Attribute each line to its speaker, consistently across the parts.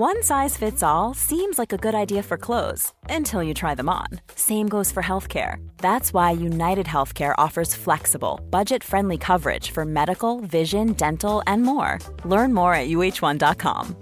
Speaker 1: One size fits all seems like a good idea for clothes until you try them on. Same goes for healthcare. That's why United Healthcare offers flexible, budget friendly coverage for medical, vision, dental, and more. Learn more at uh1.com.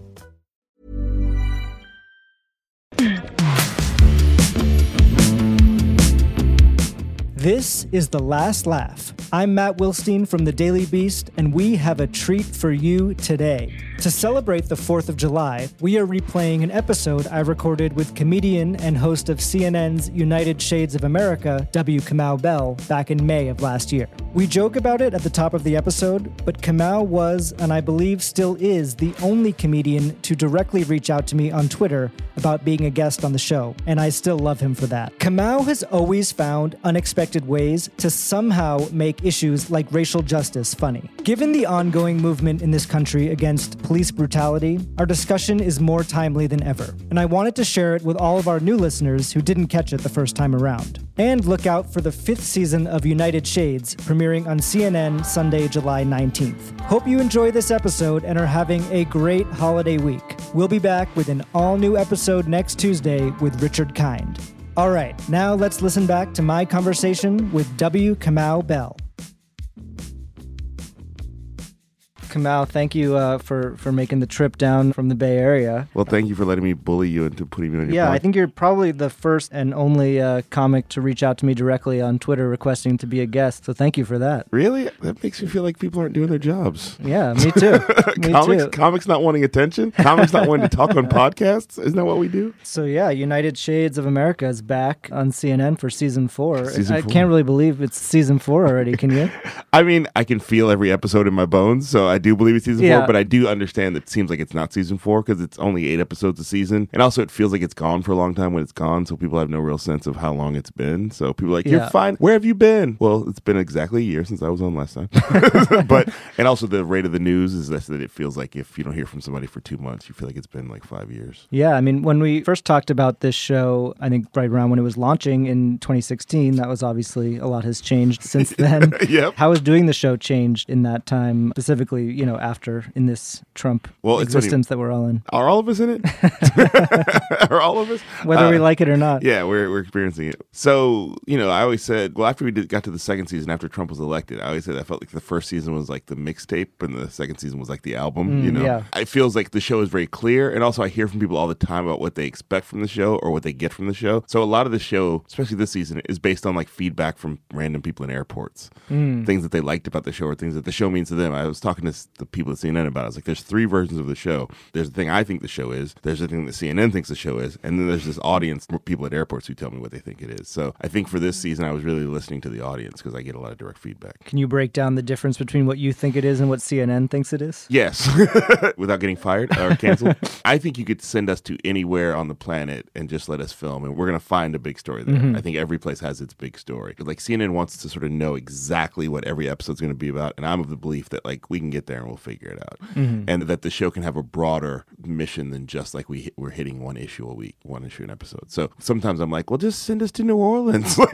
Speaker 2: This is The Last Laugh. I'm Matt Wilstein from The Daily Beast, and we have a treat for you today. To celebrate the 4th of July, we are replaying an episode I recorded with comedian and host of CNN's United Shades of America, W. Kamau Bell, back in May of last year. We joke about it at the top of the episode, but Kamau was, and I believe still is, the only comedian to directly reach out to me on Twitter about being a guest on the show, and I still love him for that. Kamau has always found unexpected ways to somehow make issues like racial justice funny. Given the ongoing movement in this country against police brutality, our discussion is more timely than ever, and I wanted to share it with all of our new listeners who didn't catch it the first time around. And look out for the fifth season of United Shades premiering on CNN Sunday, July 19th. Hope you enjoy this episode and are having a great holiday week. We'll be back with an all new episode next Tuesday with Richard Kind. All right, now let's listen back to my conversation with W. Kamau Bell. Kamau, thank you uh, for for making the trip down from the Bay Area.
Speaker 3: Well, thank you for letting me bully you into putting me on your
Speaker 2: Yeah. I think you're probably the first and only uh, comic to reach out to me directly on Twitter requesting to be a guest. So thank you for that.
Speaker 3: Really? That makes me feel like people aren't doing their jobs.
Speaker 2: Yeah, me too. me
Speaker 3: comics,
Speaker 2: too.
Speaker 3: comics not wanting attention. Comics not wanting to talk on podcasts. Isn't that what we do?
Speaker 2: So yeah, United Shades of America is back on CNN for season four.
Speaker 3: Season
Speaker 2: I
Speaker 3: four.
Speaker 2: can't really believe it's season four already. Can you?
Speaker 3: I mean, I can feel every episode in my bones, so I do believe it's season
Speaker 2: Yeah.
Speaker 3: four. But I do understand that it seems like it's not season four because it's only eight episodes a season, and also it feels like it's gone for a long time when it's gone. So people have no real sense of how long it's been. So people are like, "You're
Speaker 2: Yeah.
Speaker 3: fine. Where have you been?" Well, it's been exactly a year since I was on last time. but and also the rate of the news is that that it feels like if you don't hear from somebody for two months, you feel like it's been like five years.
Speaker 2: Yeah, I mean, when we first talked about this show, I think right around when it was launching in 2016, that was obviously a lot has changed since then.
Speaker 3: Yep.
Speaker 2: How has doing the show changed in that time, specifically, you know, after in this Trump
Speaker 3: Well,
Speaker 2: existence that we're all in,
Speaker 3: Are all of us in it? Are all of us?
Speaker 2: whether we
Speaker 3: Uh,
Speaker 2: like it or not?
Speaker 3: Yeah, we're, we're experiencing it. So, you know, I always said, well, after we did, got to the second season, after Trump was elected, I always said I felt like the first season was like the mixtape and the second season was like the album, you know?
Speaker 2: Mm, yeah.
Speaker 3: It feels like the show is very clear. And also, I hear from people all the time about what they expect from the show or what they get from the show. So, a lot of the show, especially this season, is based on like feedback from random people in airports,
Speaker 2: Mm.
Speaker 3: things that they liked about the show or things that the show means to them. I was talking to the people at CNN about it. I was like, there's three versions of the show. There's the thing I think the show is, there's the thing that CNN thinks the show is, and then there's this audience, people at airports who tell me what they think it is. So I think for this season, I was really listening to the audience because I get a lot of direct feedback.
Speaker 2: Can you break down the difference between what you think it is and what CNN thinks it is?
Speaker 3: Yes, without getting fired or canceled. I think you could send us to anywhere on the planet and just let us film, and we're going to find a big story there. Mm-hmm. I think every place has its big story. Like CNN wants to sort of know exactly what every episode's going to be about, and I'm of the belief that like we can get there and we'll figure it out, mm-hmm. and that the show can have a broader mission than just like we we're hitting one issue a week, one issue an episode. So sometimes I'm like, well, just send us to New Orleans. like,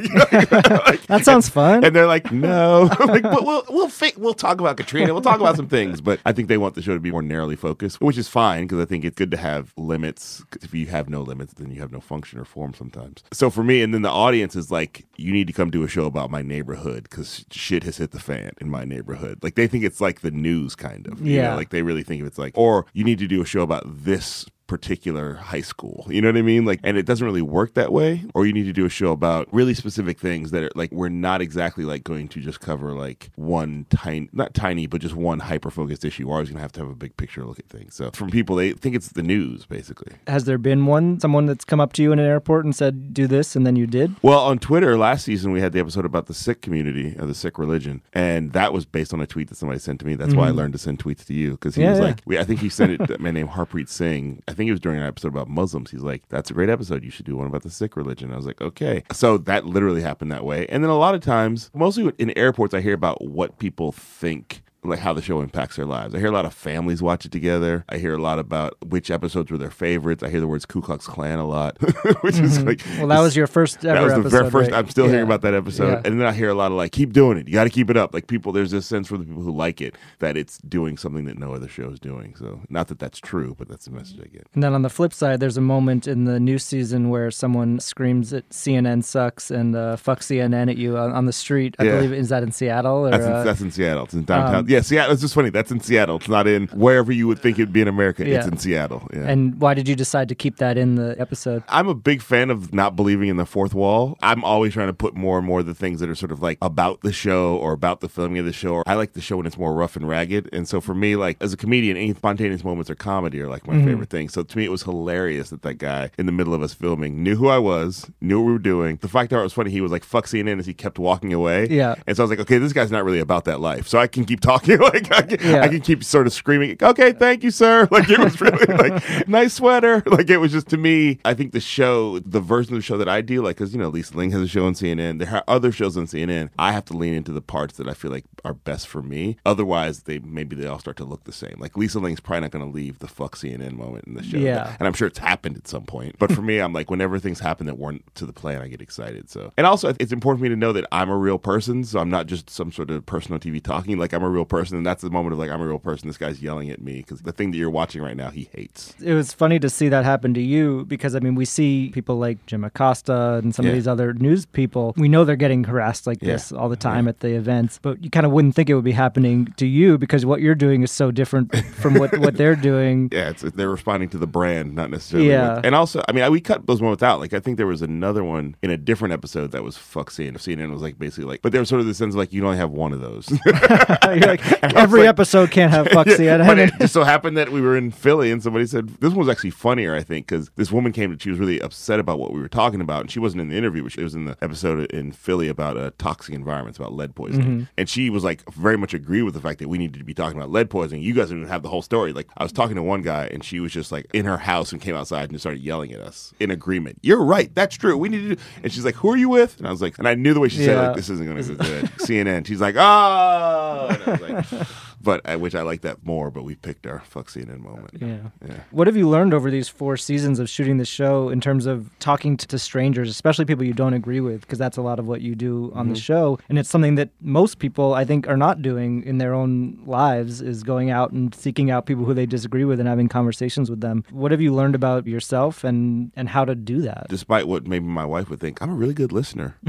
Speaker 3: like-
Speaker 2: That sounds fun.
Speaker 3: and they're like, no, like, we'll we'll we'll, fi- we'll talk about Katrina. We'll talk about some things, but I think they want the show to be more narrowly focused, which is fine because I think it's good to have limits. If you have no limits, then you have no function or form sometimes. So for me, and then the audience is like, you need to come do a show about my neighborhood because shit has hit the fan in my neighborhood. Like they think it's like the news, kind of. you know?
Speaker 2: Yeah.
Speaker 3: like they really think of it's like, or you need to do a show about this particular high school. You know what I mean? Like, and it doesn't really work that way. Or you need to do a show about really specific things that are like, we're not exactly like going to just cover like one tiny, not tiny, but just one hyper focused issue. We're always going to have to have a big picture look at things. So from people, they think it's the news basically.
Speaker 2: Has there been one, someone that's come up to you in an airport and said, do this, and then you did?
Speaker 3: Well, on Twitter last season, we had the episode about the Sikh community or the Sikh religion, and that was based on a tweet that somebody sent to me. That's why I mm-hmm. learned to send tweets to you because he
Speaker 2: Yeah,
Speaker 3: was
Speaker 2: yeah.
Speaker 3: like, we, I think he sent it. My name Harpreet Singh. I think it was during an episode about Muslims. He's like, "That's a great episode. You should do one about the Sikh religion." I was like, "Okay." So that literally happened that way. And then a lot of times, mostly in airports, I hear about what people think like how the show impacts their lives. I hear a lot of families watch it together. I hear a lot about which episodes were their favorites. I hear the words Ku Klux Klan a lot, which is like
Speaker 2: Well, that was your first ever
Speaker 3: that was the
Speaker 2: episode.
Speaker 3: very first.
Speaker 2: right?
Speaker 3: I'm still hearing about that episode,
Speaker 2: Yeah.
Speaker 3: and then I hear a lot of like, "Keep doing it. You got to keep it up." Like people, there's this sense from the people who like it that it's doing something that no other show is doing. So, not that that's true, but that's the message I get.
Speaker 2: And then on the flip side, there's a moment in the new season where someone screams that CNN sucks and uh, fuck CNN at you on, on the street. I
Speaker 3: Yeah.
Speaker 2: believe is that in Seattle or
Speaker 3: That's in,
Speaker 2: uh,
Speaker 3: that's in Seattle. It's in downtown.
Speaker 2: um,
Speaker 3: yeah, Seattle. It's just funny. That's in Seattle. It's not in wherever you would think it'd be in America. It's in Seattle. Yeah.
Speaker 2: and why did you decide to keep that in the episode?
Speaker 3: I'm a big fan of not believing in the fourth wall. I'm always trying to put more and more of the things that are sort of like about the show or about the filming of the show. I like the show when it's more rough and ragged. And so for me, like as a comedian, any spontaneous moments or comedy are like my mm-hmm. favorite thing. So to me, it was hilarious that that guy in the middle of us filming knew who I was, knew what we were doing. The fact that it was funny, he was like, fuck CNN as he kept walking away.
Speaker 2: Yeah.
Speaker 3: And so I was like, okay, this guy's not really about that life. So I can keep talking. like I can,
Speaker 2: Yeah.
Speaker 3: I can keep sort of screaming, okay, thank you, sir. Like it was really like, nice sweater. Like it was just to me, I think the show, the version of the show that I do, like, because, you know, Lisa Ling has a show on CNN. There are other shows on CNN. I have to lean into the parts that I feel like are best for me. Otherwise, they maybe they all start to look the same. Like Lisa Ling's probably not going to leave the fuck CNN moment in the show.
Speaker 2: Yeah.
Speaker 3: And I'm sure it's happened at some point. But for me, I'm like, whenever things happen that weren't to the plan, I get excited. So, and also, it's important for me to know that I'm a real person. So I'm not just some sort of person on TV talking. Like I'm a real person, and that's the moment of like I'm a real person. This guy's yelling at me because the thing that you're watching right now, he hates.
Speaker 2: It was funny to see that happen to you because I mean we see people like Jim Acosta and some of these other news people. We know they're getting harassed like
Speaker 3: Yeah.
Speaker 2: this all the time at the events, but you kind of wouldn't think it would be happening to you because what you're doing is so different from what what they're doing.
Speaker 3: Yeah, it's they're responding to the brand, not necessarily.
Speaker 2: Yeah.
Speaker 3: what- and also, I mean, I, we cut those moments out. Like, I think there was another one in a different episode that was fuck CNN. CNN was like basically like, but there was sort of the sense of like you only have one of those.
Speaker 2: Like every
Speaker 3: like-
Speaker 2: episode can't have fuck
Speaker 3: Yeah, but it just so happened that we were in Philly and somebody said this one was actually funnier, I think, because this woman came and she was really upset about what we were talking about, and she wasn't in the interview, but she was in the episode in Philly about uh, toxic environments, about lead poisoning, and she was like very much agree with the fact that we needed to be talking about lead poisoning. You guys didn't have the whole story. Like I was talking to one guy, and she was just like in her house and came outside and just started yelling at us in agreement. You're right, that's true. We need to. do And she's like, "Who are you with?" And I was like, and I knew the way she said it, like this isn't going to go good. CNN. She's like, "Oh," But I, which I like that more, but we picked our fuck CNN moment.
Speaker 2: Yeah.
Speaker 3: Yeah.
Speaker 2: What have you learned over these four seasons of shooting the show in terms of talking to, to strangers, especially people you don't agree with? Because that's a lot of what you do on
Speaker 3: Mm-hmm.
Speaker 2: the show, and it's something that most people I think are not doing in their own lives is going out and seeking out people who they disagree with and having conversations with them. What have you learned about yourself and and how to do that?
Speaker 3: Despite what maybe my wife would think, I'm a really good listener.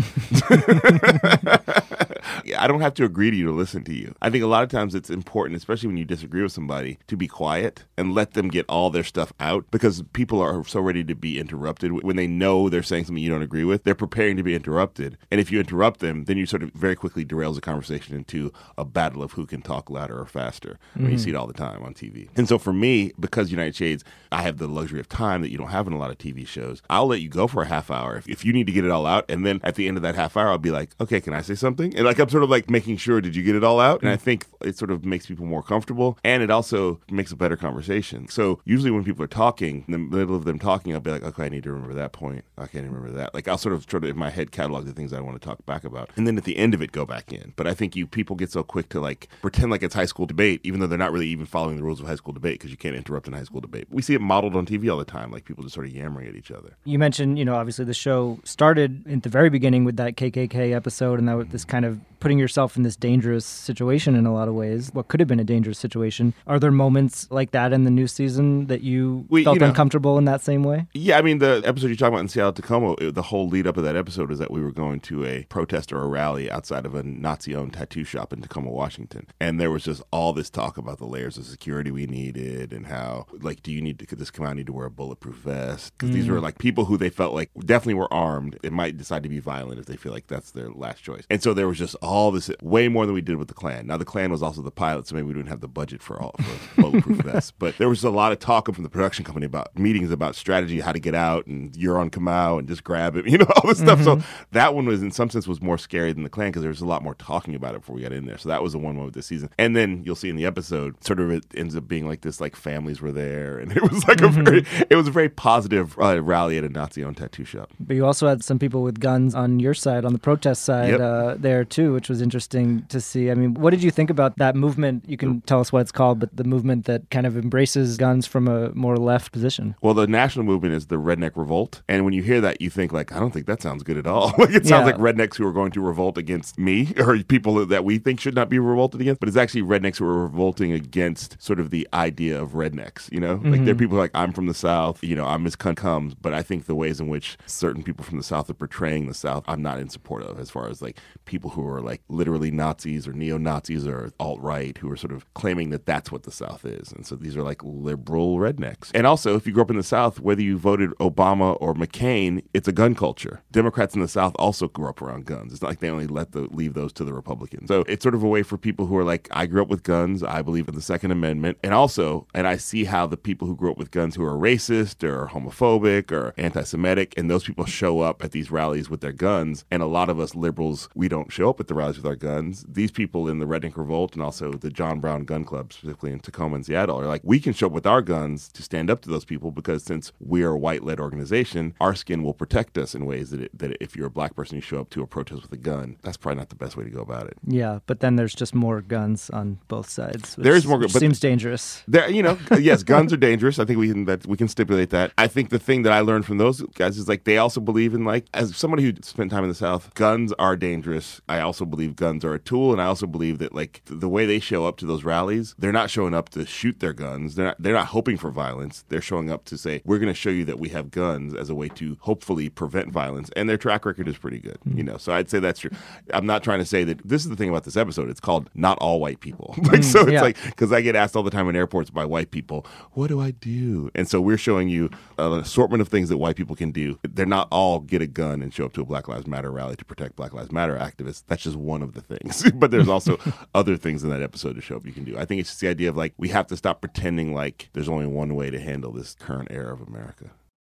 Speaker 3: Yeah, I don't have to agree to you to listen to you. I think a lot of times it's important, especially when you disagree with somebody, to be quiet and let them get all their stuff out because people are so ready to be interrupted when they know they're saying something you don't agree with. They're preparing to be interrupted. And if you interrupt them, then you sort of very quickly derails the conversation into a battle of who can talk louder or faster. I mean, you mm-hmm. see it all the time on TV. And so for me, because United Shades, I have the luxury of time that you don't have in a lot of TV shows. I'll let you go for a half hour if, if you need to get it all out. And then at the end of that half hour, I'll be like, okay, can I say something? And like, I'm sort of like making sure, did you get it all out? And I mm. think it sort of makes people more comfortable and it also makes a better conversation. So usually when people are talking, in the middle of them talking, I'll be like, okay, I need to remember that point. I can't remember that. Like, I'll sort of try to, in my head, catalog the things I want to talk back about. And then at the end of it, go back in. But I think you people get so quick to like pretend like it's high school debate, even though they're not really even following the rules of high school debate because you can't interrupt in high school debate. We see it modeled on TV all the time, like people just sort of yammering at each other.
Speaker 2: You mentioned, you know, obviously the show started at the very beginning with that KKK episode, and that was this kind of of putting yourself in this dangerous situation in a lot of ways. What could have been a dangerous situation. Are there moments like that in the new season that you
Speaker 3: We-
Speaker 2: felt
Speaker 3: you know-
Speaker 2: uncomfortable in that same way?
Speaker 3: Yeah, I mean, the episode you're talking about in Seattle, Tacoma, it- the whole lead up of that episode is that we were going to a protest or a rally outside of a Nazi owned tattoo shop in Tacoma, Washington. And there was just all this talk about the layers of security we needed and how, like, do you need to, could this come out, need to wear a bulletproof vest? Because these were mm. like people who they felt like definitely were armed and might decide to be violent if they feel like that's their last choice. And so there was just all this, way more than we did with the Klan. Now, the Klan was also the pilot, so maybe we didn't have the budget for all for bulletproof vests. But there was a lot of talk from the production company about meetings about strategy, how to get out, and you're on Kamau and just grab it, you know, all this stuff. So that one was, in some sense, was more scary than the Klan because there was a lot more talking about it before we got in there. So that was the one moment this season. And then you'll see in the episode, sort of it ends up being like this, like families were there, and it was like a very, it was a very positive uh, rally at a Nazi-owned tattoo shop.
Speaker 2: But you also had some people with guns on your side, on the protest side,
Speaker 3: Yep.
Speaker 2: uh, there too. Which was interesting to see. I mean, what did you think about that movement? You can tell us what it's called, but the movement that kind of embraces guns from a more left position.
Speaker 3: Well, the national movement is the Redneck Revolt, and when you hear that, you think like, I don't think that sounds good at all. like it sounds
Speaker 2: Yeah.
Speaker 3: like rednecks who are going to revolt against me or people that we think should not be revolted against, but it's actually rednecks who are revolting against sort of the idea of rednecks. You know, like there are mm-hmm. people like I'm from the South. You know, I'm as cunt comes, but I think the ways in which certain people from the South are portraying the South, I'm not in support of. As far as like people who are like literally Nazis or neo Nazis or alt right who are sort of claiming that that's what the South is, and so these are like liberal rednecks. And also, if you grew up in the South, whether you voted Obama or McCain, it's a gun culture. Democrats in the South also grew up around guns. It's not like they only let the leave those to the Republicans. So it's sort of a way for people who are like, I grew up with guns. I believe in the Second Amendment, and also, and I see how the people who grew up with guns who are racist or homophobic or anti-Semitic, and those people show up at these rallies with their guns. And a lot of us liberals, we don't show up at the rallies with our guns. These people in the Redneck Revolt and also the John Brown Gun Club, specifically in Tacoma and Seattle, are like, we can show up with our guns to stand up to those people because since we are a white-led organization, our skin will protect us in ways that, it, that if you're a black person, you show up to a protest with a gun, that's probably not the best way to go about it.
Speaker 2: Yeah, but then there's just more guns on both sides. Which,
Speaker 3: There is more gu-
Speaker 2: which
Speaker 3: but-
Speaker 2: seems dangerous.
Speaker 3: There, you know, yes, guns are dangerous. I think we can that we can stipulate that. I think the thing that I learned from those guys is like they also believe in like as somebody who spent time in the South, guns are dangerous. I also believe guns are a tool, and I also believe that like the way they show up to those rallies, they're not showing up to shoot their guns. They're not. They're not hoping for violence. They're showing up to say we're going to show you that we have guns as a way to hopefully prevent violence, and their track record is pretty good. Hmm. You know, so I'd say that's true. I'm not trying to say that this is the thing about this episode. It's called not all white people. like hmm, so, it's
Speaker 2: yeah.
Speaker 3: like because I get asked all the time in airports by white people, what do I do? And so we're showing you an assortment of things that white people can do. They're not all get a gun and show up to a Black Lives Matter rally to protect Black Lives Matter activists. That's just one of the things. but there's also other things in that episode to show up you can do. I think it's just the idea of like we have to stop pretending like there's only one way to handle this current era of America.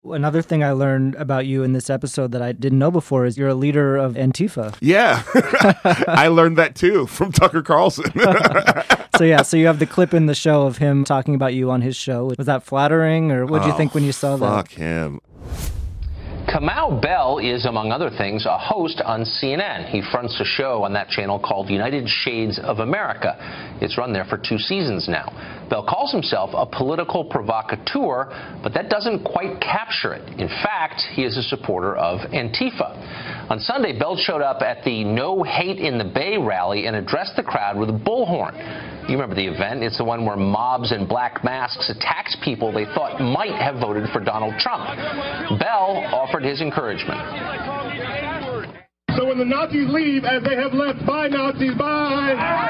Speaker 2: Another thing I learned about you in this episode that I didn't know before is you're a leader of Antifa.
Speaker 3: Yeah, I learned that too from Tucker Carlson.
Speaker 2: so yeah, so you have the clip in the show of him talking about you on his show. Was that flattering, or what did you oh, think when you saw that?
Speaker 3: Oh, Fuck him.
Speaker 4: Kamau Bell is, among other things, a host on CNN. He fronts a show on that channel called United Shades of America. It's run there for two seasons now. Bell calls himself a political provocateur, but that doesn't quite capture it. In fact, he is a supporter of Antifa. On Sunday, Bell showed up at the No Hate in the Bay rally and addressed the crowd with a bullhorn. You remember the event. It's the one where mobs in black masks attacked people they thought might have voted for Donald Trump. Bell offered his encouragement.
Speaker 5: So when the Nazis leave, as they have left, bye Nazis, bye.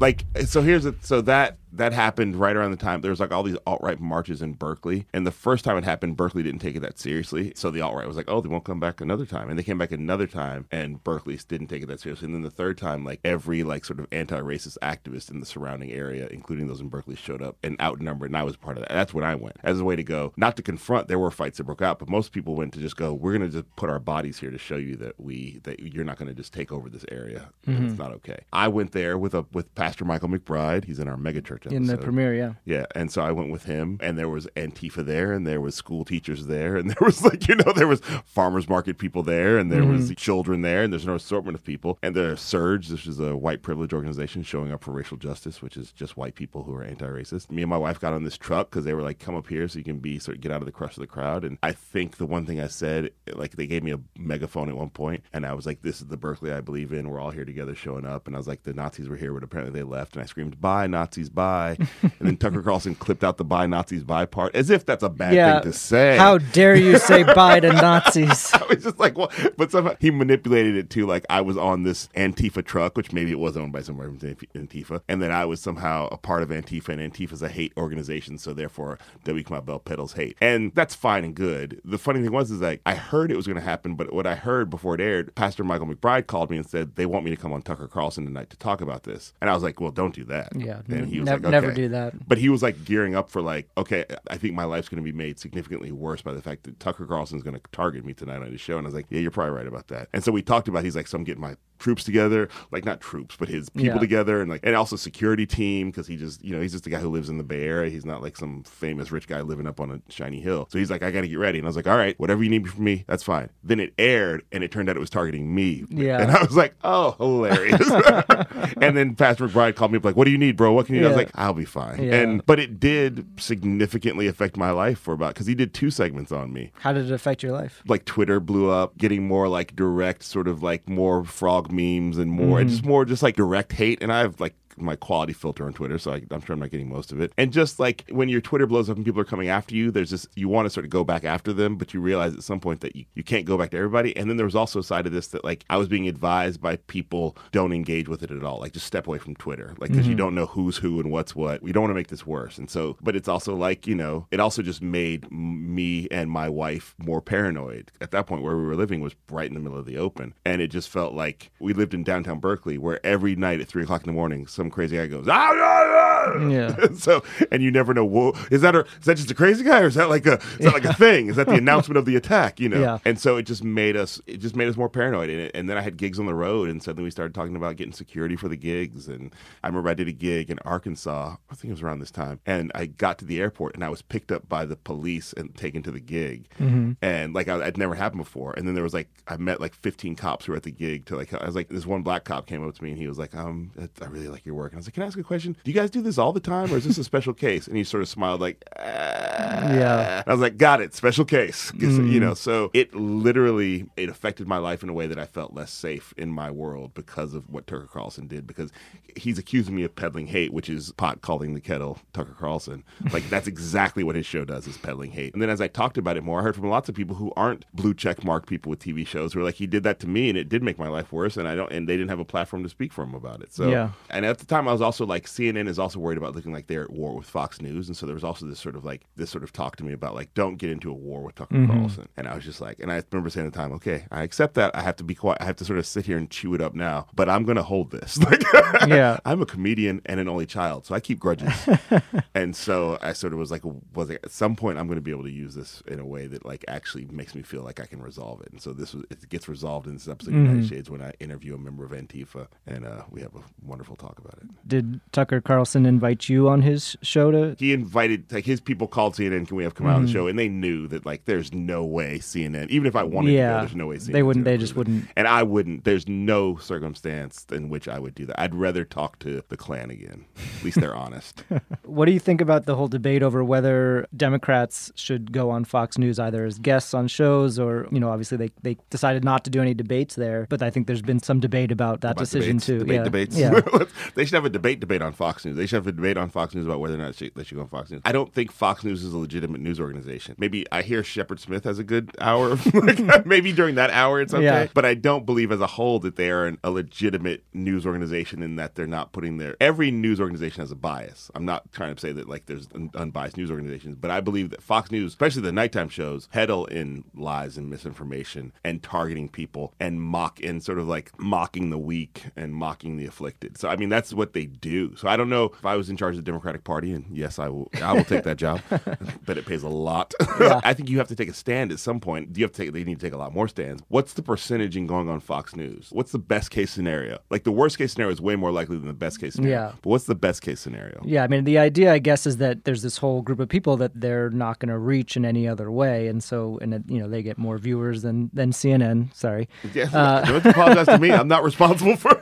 Speaker 3: like so here's it so that that happened right around the time there was like all these alt-right marches in berkeley and the first time it happened berkeley didn't take it that seriously so the alt-right was like oh they won't come back another time and they came back another time and berkeley didn't take it that seriously and then the third time like every like sort of anti-racist activist in the surrounding area including those in berkeley showed up and outnumbered and i was part of that. That's when i went. As a way to go not to confront there were fights that broke out but most people went to just go we're going to just put our bodies here to show you that we that you're not going to just take over this area. Mm-hmm. It's not okay. I went there with a with pastor michael mcbride. He's in our megachurch
Speaker 2: in the premiere, yeah.
Speaker 3: Yeah, and so I went with him, and there was Antifa there, and there was school teachers there, and there was like you know there was farmers market people there, and there was mm-hmm. children there, and there's an assortment of people, and there's SURJ, this is a white privilege organization showing up for racial justice, which is just white people who are anti-racist. Me and my wife got on this truck because they were like, "Come up here so you can be sort of get out of the crush of the crowd." And I think the one thing I said, like they gave me a megaphone at one point, and I was like, "This is the Berkeley I believe in. We're all here together, showing up." And I was like, "The Nazis were here, but apparently they left," and I screamed, "Bye Nazis, bye!" And then Tucker Carlson clipped out the "Bye Nazis, bye" part, as if that's a bad
Speaker 2: yeah.
Speaker 3: thing to say.
Speaker 2: How dare you say bye to Nazis?
Speaker 3: I was just like, well, but somehow he manipulated it too. Like I was on this Antifa truck, which maybe it was owned by somebody from Antifa, and then I was somehow a part of Antifa, and Antifa's a hate organization, so therefore W. Kamau Bell peddles hate, and that's fine and good. The funny thing was is like I heard it was going to happen, but what I heard before it aired, Pastor Michael McBride called me and said they want me to come on Tucker Carlson tonight to talk about this, and I was like, well, don't do that.
Speaker 2: Yeah,
Speaker 3: and he was
Speaker 2: nev-
Speaker 3: like,
Speaker 2: never do that.
Speaker 3: But he was like gearing up for like, okay, I think my life's going to be made significantly worse by the fact that Tucker Carlson's going to target me tonight on his show. And I was like, yeah, you're probably right about that. And so we talked about. He's like, so I'm getting my troops together, like not troops, but his people
Speaker 2: Yeah.
Speaker 3: together, and like and also security team because he just you know he's just a guy who lives in the Bay Area. He's not like some famous rich guy living up on a shiny hill. So he's like, I got to get ready, and I was like, all right, whatever you need from me, that's fine. Then it aired, and it turned out it was targeting me.
Speaker 2: Yeah.
Speaker 3: and I was like, oh, hilarious. and then Pastor McBride called me up like, what do you need, bro? What can you? do? I was like, I'll be fine.
Speaker 2: Yeah.
Speaker 3: And but it did significantly affect my life for about because he did two segments on me
Speaker 2: How did it affect your life?
Speaker 3: like Twitter blew up, getting more like direct, sort of like more frog memes and more, and mm-hmm. just more just like direct hate. And I have like my quality filter on Twitter, so I, I'm sure I'm not getting most of it. And just like when your Twitter blows up and people are coming after you, there's this you want to sort of go back after them, but you realize at some point that you, you can't go back to everybody. And then there was also a side of this that like I was being advised by people don't engage with it at all, like just step away from Twitter, like because you mm-hmm. don't know who's who and what's what. We don't want to make this worse, and so but it's also like you know it also just made me and my wife more paranoid. At that point, where we were living was right in the middle of the open, and it just felt like we lived in downtown Berkeley, where every night at three o'clock in the morning, some crazy guy goes, ah, ah, ah!"
Speaker 2: Yeah.
Speaker 3: so, and you never know, whoa, is that a, is that just a crazy guy, or is that like a is that like a thing? Is that the announcement of the attack? You know?
Speaker 2: Yeah.
Speaker 3: And so it just made us it just made us more paranoid. And, and then I had gigs on the road, and suddenly we started talking about getting security for the gigs. And I remember I did a gig in Arkansas. I think it was around this time, and I got to the airport, and I was picked up by the police and taken to the gig. And like I, I'd never happened before. And then there was like I met like 15 cops who were at the gig. To like I was like this one black cop came up to me, and he was like, um, I really like your work. And I was like, Can I ask a question? Do you guys do this all the time, or is this a special case? And he sort of smiled like, "Ah."
Speaker 2: Yeah.
Speaker 3: I was like, got it, special case. 'Cause, You know, so it literally it affected my life in a way that I felt less safe in my world because of what Tucker Carlson did. Because he's accusing me of peddling hate, which is pot calling the kettle Tucker Carlson. Like that's exactly what his show does is peddling hate. And then as I talked about it more, I heard from lots of people who aren't blue check mark people with TV shows who are like, he did that to me, and it did make my life worse. And I don't, and they didn't have a platform to speak for him about it. So
Speaker 2: Yeah.
Speaker 3: and at the time, I was also like, CNN is also worried about looking like they're at war with Fox News, and so there was also this sort of like this sort of talk to me about like, don't get into a war with Tucker Carlson. And I was just like, and I remember saying at the time, okay, I accept that. I have to be quiet. I have to sort of sit here and chew it up now, but I'm going to hold this. Like,
Speaker 2: Yeah.
Speaker 3: I'm a comedian and an only child, so I keep grudges. and so I sort of was like, was like, at some point I'm going to be able to use this in a way that like actually makes me feel like I can resolve it. And so this was it gets resolved in this episode of United Shades when I interview a member of Antifa, and uh, we have a wonderful talk about it.
Speaker 2: Did Tucker Carlson invite you on his show to?
Speaker 3: he invited like his people called CNN. Can we have come out on the mm-hmm. show? And they knew that like there's no way CNN. Even if I wanted to
Speaker 2: Yeah.
Speaker 3: go, there's no way CNN.
Speaker 2: They wouldn't- they just wouldn't.
Speaker 3: And I wouldn't. There's no circumstance in which I would do that. I'd rather talk to the Klan again. At least they're honest.
Speaker 2: What do you think about the whole debate over whether Democrats should go on Fox News either as guests on shows or, you know, obviously they, they decided not to do any debates there, but I think there's been some debate about that
Speaker 3: About
Speaker 2: decision
Speaker 3: debates,
Speaker 2: too.
Speaker 3: Debate
Speaker 2: yeah.
Speaker 3: debates.
Speaker 2: Yeah.
Speaker 3: they should have a debate debate on Fox News. They should have a debate on Fox News about whether or not they should go on Fox News. I don't think Fox News is a legitimate news organization. Maybe I hear Shepard Smith has a good hour. like, maybe during that hour it's okay.
Speaker 2: Yeah.
Speaker 3: But I don't believe as a whole that they are an, a legitimate news organization in that they're not putting their every news organization has a bias. I'm not trying to say that like there's un- unbiased news organizations, but I believe that Fox News, especially the nighttime shows, peddle in lies and misinformation and targeting people and mock and sort of like mocking the weak and mocking the afflicted. So I mean that's what they do. So I don't know if I was in charge of the Democratic Party, and yes, I will. I will take that job, but it pays a lot. I think you have to take a stand at some point. You have to take. They need to take a lot more stands. What's the percentage in going on Fox News? What's the best case scenario? Like the worst case scenario is way more likely than the best case scenario.
Speaker 2: Yeah.
Speaker 3: But what's the best case scenario?
Speaker 2: Yeah, I mean, the idea, I guess, is that there's this whole group of people that they're not going to reach in any other way, and so, and it, you know, they get more viewers than than CNN. Sorry.
Speaker 3: Yeah,
Speaker 2: Uh,
Speaker 3: don't apologize to me. I'm not responsible for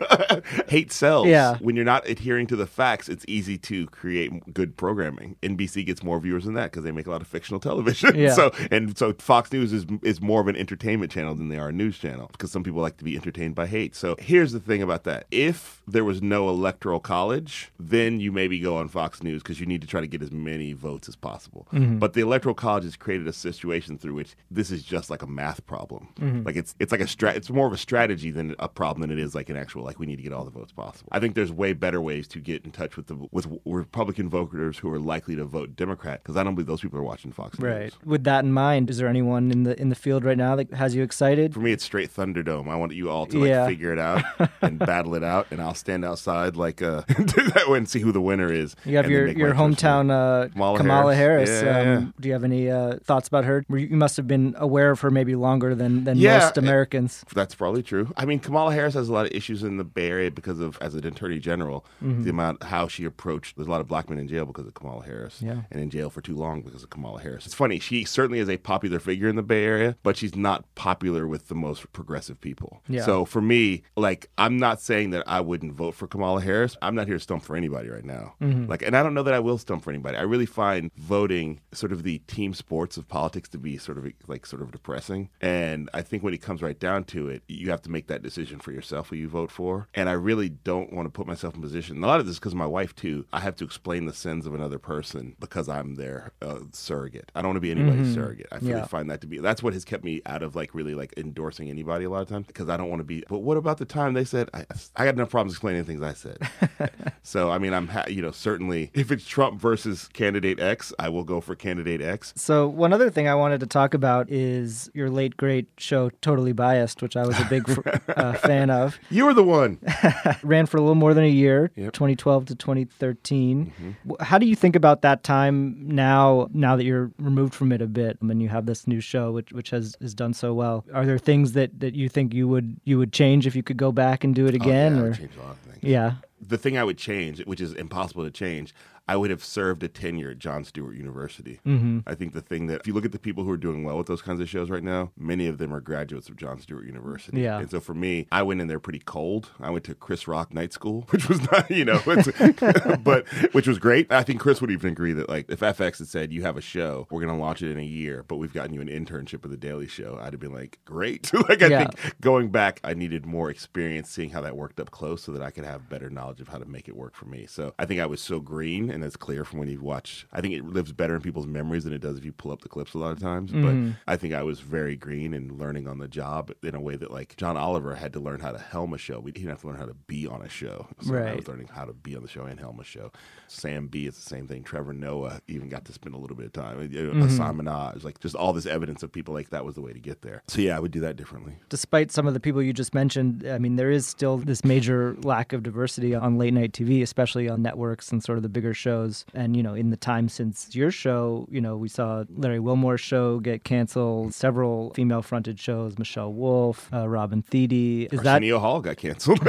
Speaker 3: hate sells.
Speaker 2: Yeah.
Speaker 3: When you're not adhering to the facts, it's easy to create good programming. NBC gets more viewers than that because they make a lot of fictional television.
Speaker 2: Yeah.
Speaker 3: So and so Fox News is is more of an entertainment channel than they are a news channel because some people like to be entertained by hate. So here's the thing about that: if there was no electoral college, then you maybe go on Fox News because you need to try to get as many votes as possible. Mm-hmm. But the electoral college has created a situation through which this is just like a math problem. Mm-hmm. Like it's it's like a strat. It's more of a strategy than a problem than it is like an actual like we need to get all the votes possible. I think there's way better ways to get in touch with the with Republican voters who are likely to vote Democrat because I don't believe those people are watching Fox News.
Speaker 2: Right. With that in mind, is there anyone in the in the field right now that has you excited?
Speaker 3: For me, it's straight Thunderdome. I want you all to like
Speaker 2: Yeah.
Speaker 3: figure it out and battle it out, and I'll stand outside like uh, do that and see who the winner is.
Speaker 2: You have your, your hometown uh,
Speaker 3: Kamala
Speaker 2: Kamala,
Speaker 3: Harris.
Speaker 2: Harris.
Speaker 3: Yeah,
Speaker 2: um,
Speaker 3: yeah.
Speaker 2: Do you have any uh, thoughts about her? You you must have been aware of her maybe longer than, than most Americans.
Speaker 3: That's probably true. I mean, Kamala Harris has a lot of issues in the Bay Area because of, as an attorney general,
Speaker 2: Mm-hmm.
Speaker 3: the amount how she approached. There's a lot of black men in jail because of Kamala Harris,
Speaker 2: Yeah.
Speaker 3: and in jail for too long because of Kamala Harris. It's funny. She certainly is a popular figure in the Bay Area, but she's not popular with the most progressive people.
Speaker 2: Yeah.
Speaker 3: So for me, like, I'm not saying that I wouldn't vote for Kamala Harris. I'm not here to stump for anybody right now.
Speaker 2: Mm-hmm.
Speaker 3: Like, and I don't know that I will stump for anybody. I really find voting sort of the team sports of politics to be sort of like sort of depressing. And I think when it comes right down to it, you have to make that decision for yourself who you vote for. And I really don't want to put myself in position. A lot of this because my wife too. I have to explain the sins of another person because I'm their uh, surrogate. I don't want to be anybody's surrogate. I really
Speaker 2: Yeah.
Speaker 3: find that to be that's what has kept me out of like really like endorsing anybody a lot of times because I don't want to be. But what about the time they said I, I got enough problems explaining things I said. so I mean I'm ha- you know certainly if it's Trump versus candidate X, I will go for candidate X.
Speaker 2: So one other thing I wanted to talk about is your late great show, Totally Biased, which I was a big uh, fan of.
Speaker 3: You were the one.
Speaker 2: Ran for a little more than a year,
Speaker 3: Yep.
Speaker 2: 2012 to 2013. Mm-hmm. Wh- How do you think about that time now? Now that you're removed from it a bit, and you have this new show, which which has has done so well, are there things that that you think you would you would change if you could go back and do it
Speaker 3: Oh,
Speaker 2: again?
Speaker 3: yeah,
Speaker 2: or
Speaker 3: change a lot of things.
Speaker 2: yeah,
Speaker 3: The thing I would change, which is impossible to change, I would have served a tenure at Jon Stewart University. Mm-hmm. I think the thing that, if you look at the people who are doing well with those kinds of shows right now, many of them are graduates of Jon Stewart University.
Speaker 2: Yeah.
Speaker 3: And so for me, I went in there pretty cold. I went to Chris Rock Night School, which was not, you know, but which was great. I think Chris would even agree that, like, if FX had said, you have a show, we're going to launch it in a year, but we've gotten you an internship with The Daily Show, I'd have been like, great. like, I
Speaker 2: Yeah.
Speaker 3: think going back, I needed more experience seeing how that worked up close so that I could have better knowledge of how to make it work for me. So I think I was so green, and that's clear from when you watch. I think it lives better in people's memories than it does if you pull up the clips a lot of times.
Speaker 2: Mm-hmm.
Speaker 3: But I think I was very green and learning on the job in a way that, like, John Oliver had to learn how to helm a show. We didn't have to learn how to be on a show. So I was learning how to be on the show and helm a show. Sam Bee is the same thing. Trevor Noah even got to spend a little bit of time.
Speaker 2: Mm-hmm.
Speaker 3: Hasan Minhaj, like just all this evidence of people like that was the way to get there. So yeah, I would do that differently.
Speaker 2: despite some of the people you just mentioned, I mean, there is still this major lack of diversity on late night TV, especially on networks and sort of the bigger shows. And, you know, in the time since your show, you know, we saw Larry Wilmore's show get canceled, several female fronted shows, Michelle Wolf, uh, Robin Thede. Is that
Speaker 3: Arsenio Hall got canceled.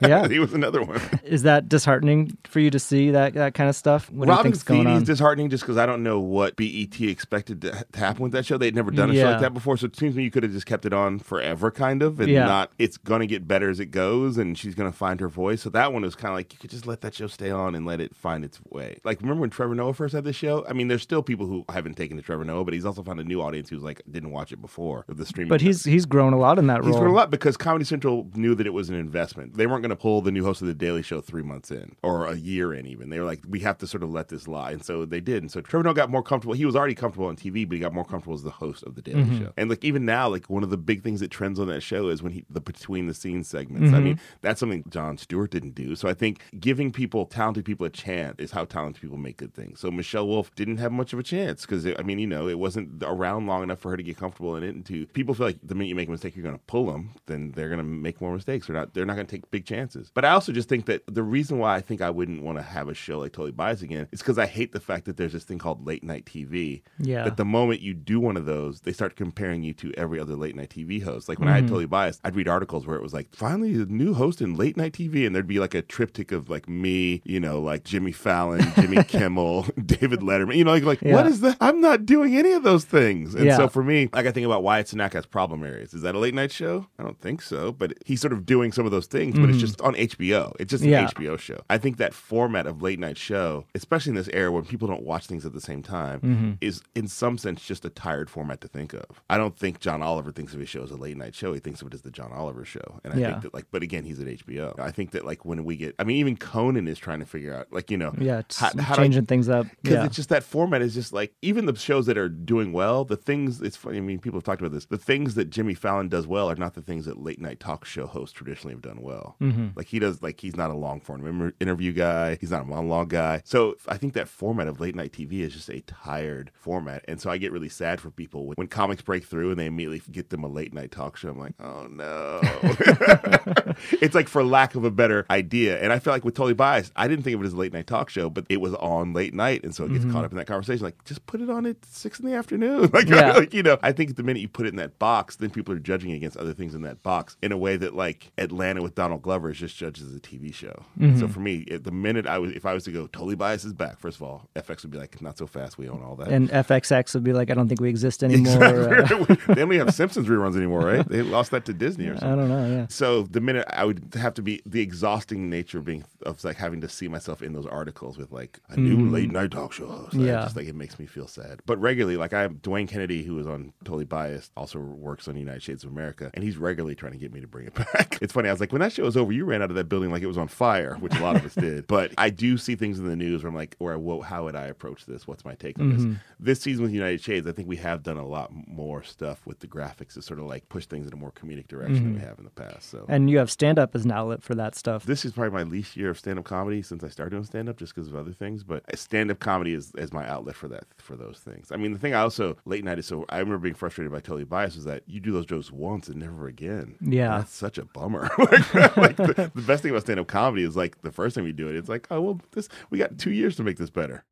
Speaker 2: Yeah.
Speaker 3: he was another one.
Speaker 2: is that disheartening for you to see that, that kind of stuff? What
Speaker 3: Robin
Speaker 2: do you think's
Speaker 3: Thede is disheartening just because I don't know what BET expected to, to happen with that show. They'd never done a show like that before, so it seems to me you could have just kept it on forever, kind of, and
Speaker 2: Yeah.
Speaker 3: not. It's gonna get better as it goes, and she's gonna find her voice. So that one was kind of like you could just let that show stay on and let it find its way. Like remember when Trevor Noah first had this show? I mean, there's still people who haven't taken to Trevor Noah, but he's also found a new audience who's like didn't watch it before of the streaming.
Speaker 2: but he's he's grown a lot in that
Speaker 3: He's
Speaker 2: role.
Speaker 3: He's grown a lot because Comedy Central knew that it was an investment. They weren't going to pull the new host of The Daily Show three months in or a year in, even. They were like, we have to sort of let this lie. And so they did. And so Trevor Noah got more comfortable. He was already comfortable on TV, but he got more comfortable as the host of The Daily mm-hmm. Show. And like, even now, like, one of the big things that trends on that show is when he, the between the scenes segments. I mm-hmm. mean, that's something Jon Stewart didn't do. So I think giving people, talented people, a chance is how talented people make good things. So Michelle Wolf didn't have much of a chance because, I mean, you know, it wasn't around long enough for her to get comfortable in it. And to people feel like the minute you make a mistake, you're going to pull them, then they're going to make more mistakes. They're not, they're not going to take big chances. But I also just think that the reason why I think I wouldn't want to have a show like Totally Biased again is because I hate the fact that there's this thing called late night TV.
Speaker 2: Yeah.
Speaker 3: That the moment you do one of those, they start comparing you to every other late night TV host. Like when I had mm-hmm. Totally Biased, I'd read articles where it was like, finally a new host in late night TV. And there'd be like a triptych of like me, you know, like Jimmy Fallon, Jimmy Kimmel, David Letterman, you know, like, like
Speaker 2: Yeah.
Speaker 3: what is that? I'm not doing any of those things. And
Speaker 2: Yeah.
Speaker 3: so for me, like I think about Wyatt Cenac has problem areas. Is that a late night show? I don't think so. But he's sort of doing some of those things, but it's mm-hmm. just on HBO. It's just an
Speaker 2: Yeah.
Speaker 3: HBO show. I think that format of late night show, especially in this era when people don't watch things at the same time, mm-hmm. is in some sense just a tired format to think of. I don't think John Oliver thinks of his show as a late night show. He thinks of it as the John Oliver show. And I think that like but again, he's at HBO. I think that like when we get I mean even Conan is trying to figure out like, you know,
Speaker 2: yeah, it's
Speaker 3: How- how do I-
Speaker 2: changing things up.
Speaker 3: because
Speaker 2: Yeah.
Speaker 3: it's just that format is just like even the shows that are doing well the things it's funny i mean people have talked about this the things that jimmy fallon does well are not the things that late night talk show hosts traditionally have done well
Speaker 2: Mm-hmm.
Speaker 3: like he does like he's not a long form interview guy he's not a monologue guy so i think that format of late night tv is just a tired format and so i get really sad for people when, when comics break through and they immediately get them a late night talk show i'm like oh no it's like for lack of a better idea. And I feel like with Totally Biased, I didn't think of it as a late night talk show, but it was on late night, and so it gets caught up in that conversation. Like, just put it on at six in the afternoon. Like,
Speaker 2: Yeah.
Speaker 3: like, you know, I think the minute you put it in that box, then people are judging against other things in that box in a way that like Atlanta with Donald Glover is just judged as a TV show. So for me, the minute I was, if I was to go, Totally Biased is back. First of all, FX would be like, not so fast. We own all that.
Speaker 2: and FXX would be like, I don't think we exist anymore. Uh,
Speaker 3: they don't have Simpsons reruns anymore, right? They lost that to Disney or something.
Speaker 2: I don't know. Yeah.
Speaker 3: So the minute I would have to be the exhausting nature of being of like having to see myself in those articles with like a new hmm. late night talk show host.
Speaker 2: Yeah.
Speaker 3: just like it makes me feel sad. But regularly, like I have Dwayne Kennedy, who is on Totally Biased, also works on United Shades of America, and he's regularly trying to get me to bring it back. It's funny. I was like, when that show was over, you ran out of that building like it was on fire, which a lot of us did. But I do see things in the news where I'm like, or well, how would I approach this? What's my take on this? Mm-hmm. This season with United Shades, I think we have done a lot more stuff with the graphics to sort of like push things in a more comedic direction than we mm-hmm. have in the past. So
Speaker 2: And you have stand up as an outlet for that stuff.
Speaker 3: this is probably my least year of stand up comedy since I started doing stand up just because of other things. But stand up comedy is, is my outlet for that for those things. I mean, the thing I also late night is so I remember being frustrated by Totally Biased was that you do those jokes once and never again.
Speaker 2: Yeah.
Speaker 3: And that's such a bummer. like, like, the, the best thing about stand up comedy is like the first time you do it, it's like oh well, this we got two years to make this better.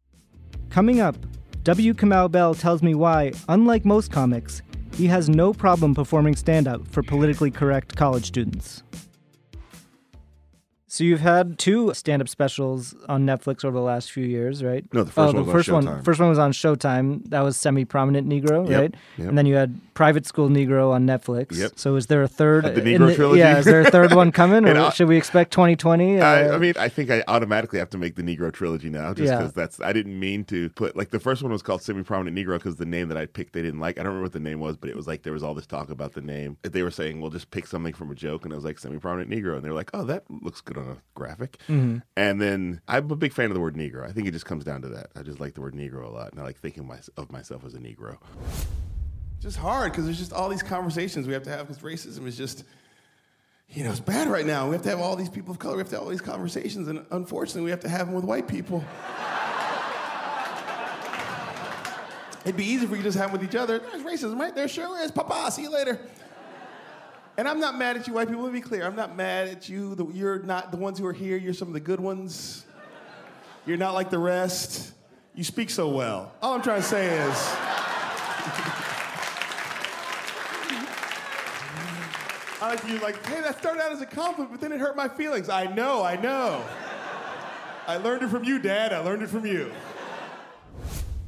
Speaker 2: Coming up, W. Kamau Bell tells me why, unlike most comics, he has no problem performing stand up for politically correct college students. So you've had two stand-up specials on Netflix over the last few years, right?
Speaker 3: No, the first
Speaker 2: oh,
Speaker 3: one
Speaker 2: the
Speaker 3: was on
Speaker 2: first one. First one was on Showtime. That was semi-prominent Negro,
Speaker 3: Yep,
Speaker 2: right?
Speaker 3: yep.
Speaker 2: And then you had Private School Negro on Netflix.
Speaker 3: Yep.
Speaker 2: So is there a third?
Speaker 3: The Negro trilogy?
Speaker 2: Yeah, is there a third one coming, or
Speaker 3: I-
Speaker 2: should we expect 2020?
Speaker 3: I,
Speaker 2: Uh,
Speaker 3: I mean, I think I automatically have to make the Negro trilogy now, just
Speaker 2: Yeah.
Speaker 3: because that's. I didn't mean to put like the first one was called Semi Prominent Negro because the name that I picked they didn't like. I don't remember what the name was, but it was like there was all this talk about the name. They were saying, "Well, just pick something from a joke," and I was like Semi Prominent Negro, and they were like, "Oh, that looks good on a graphic."
Speaker 2: Mm-hmm.
Speaker 3: And then I'm a big fan of the word Negro. I think it just comes down to that. I just like the word Negro a lot, and I like thinking my, of myself as a Negro.
Speaker 6: just hard because there's just all these conversations we have to have because racism is just you know it's bad right now we have to have all these people of color we have to have all these conversations and unfortunately we have to have them with white people it'd be easy if we could just have them with each other there's racism right there sure is papa see you later and i'm not mad at you white people let me be clear i'm not mad at you The- you're not the ones who are here you're some of the good ones you're not like the rest you speak so well all i'm trying to say is I like you like, hey, that started out as a compliment, but then it hurt my feelings. I know, I know. I learned it from you, Dad. I learned it from you.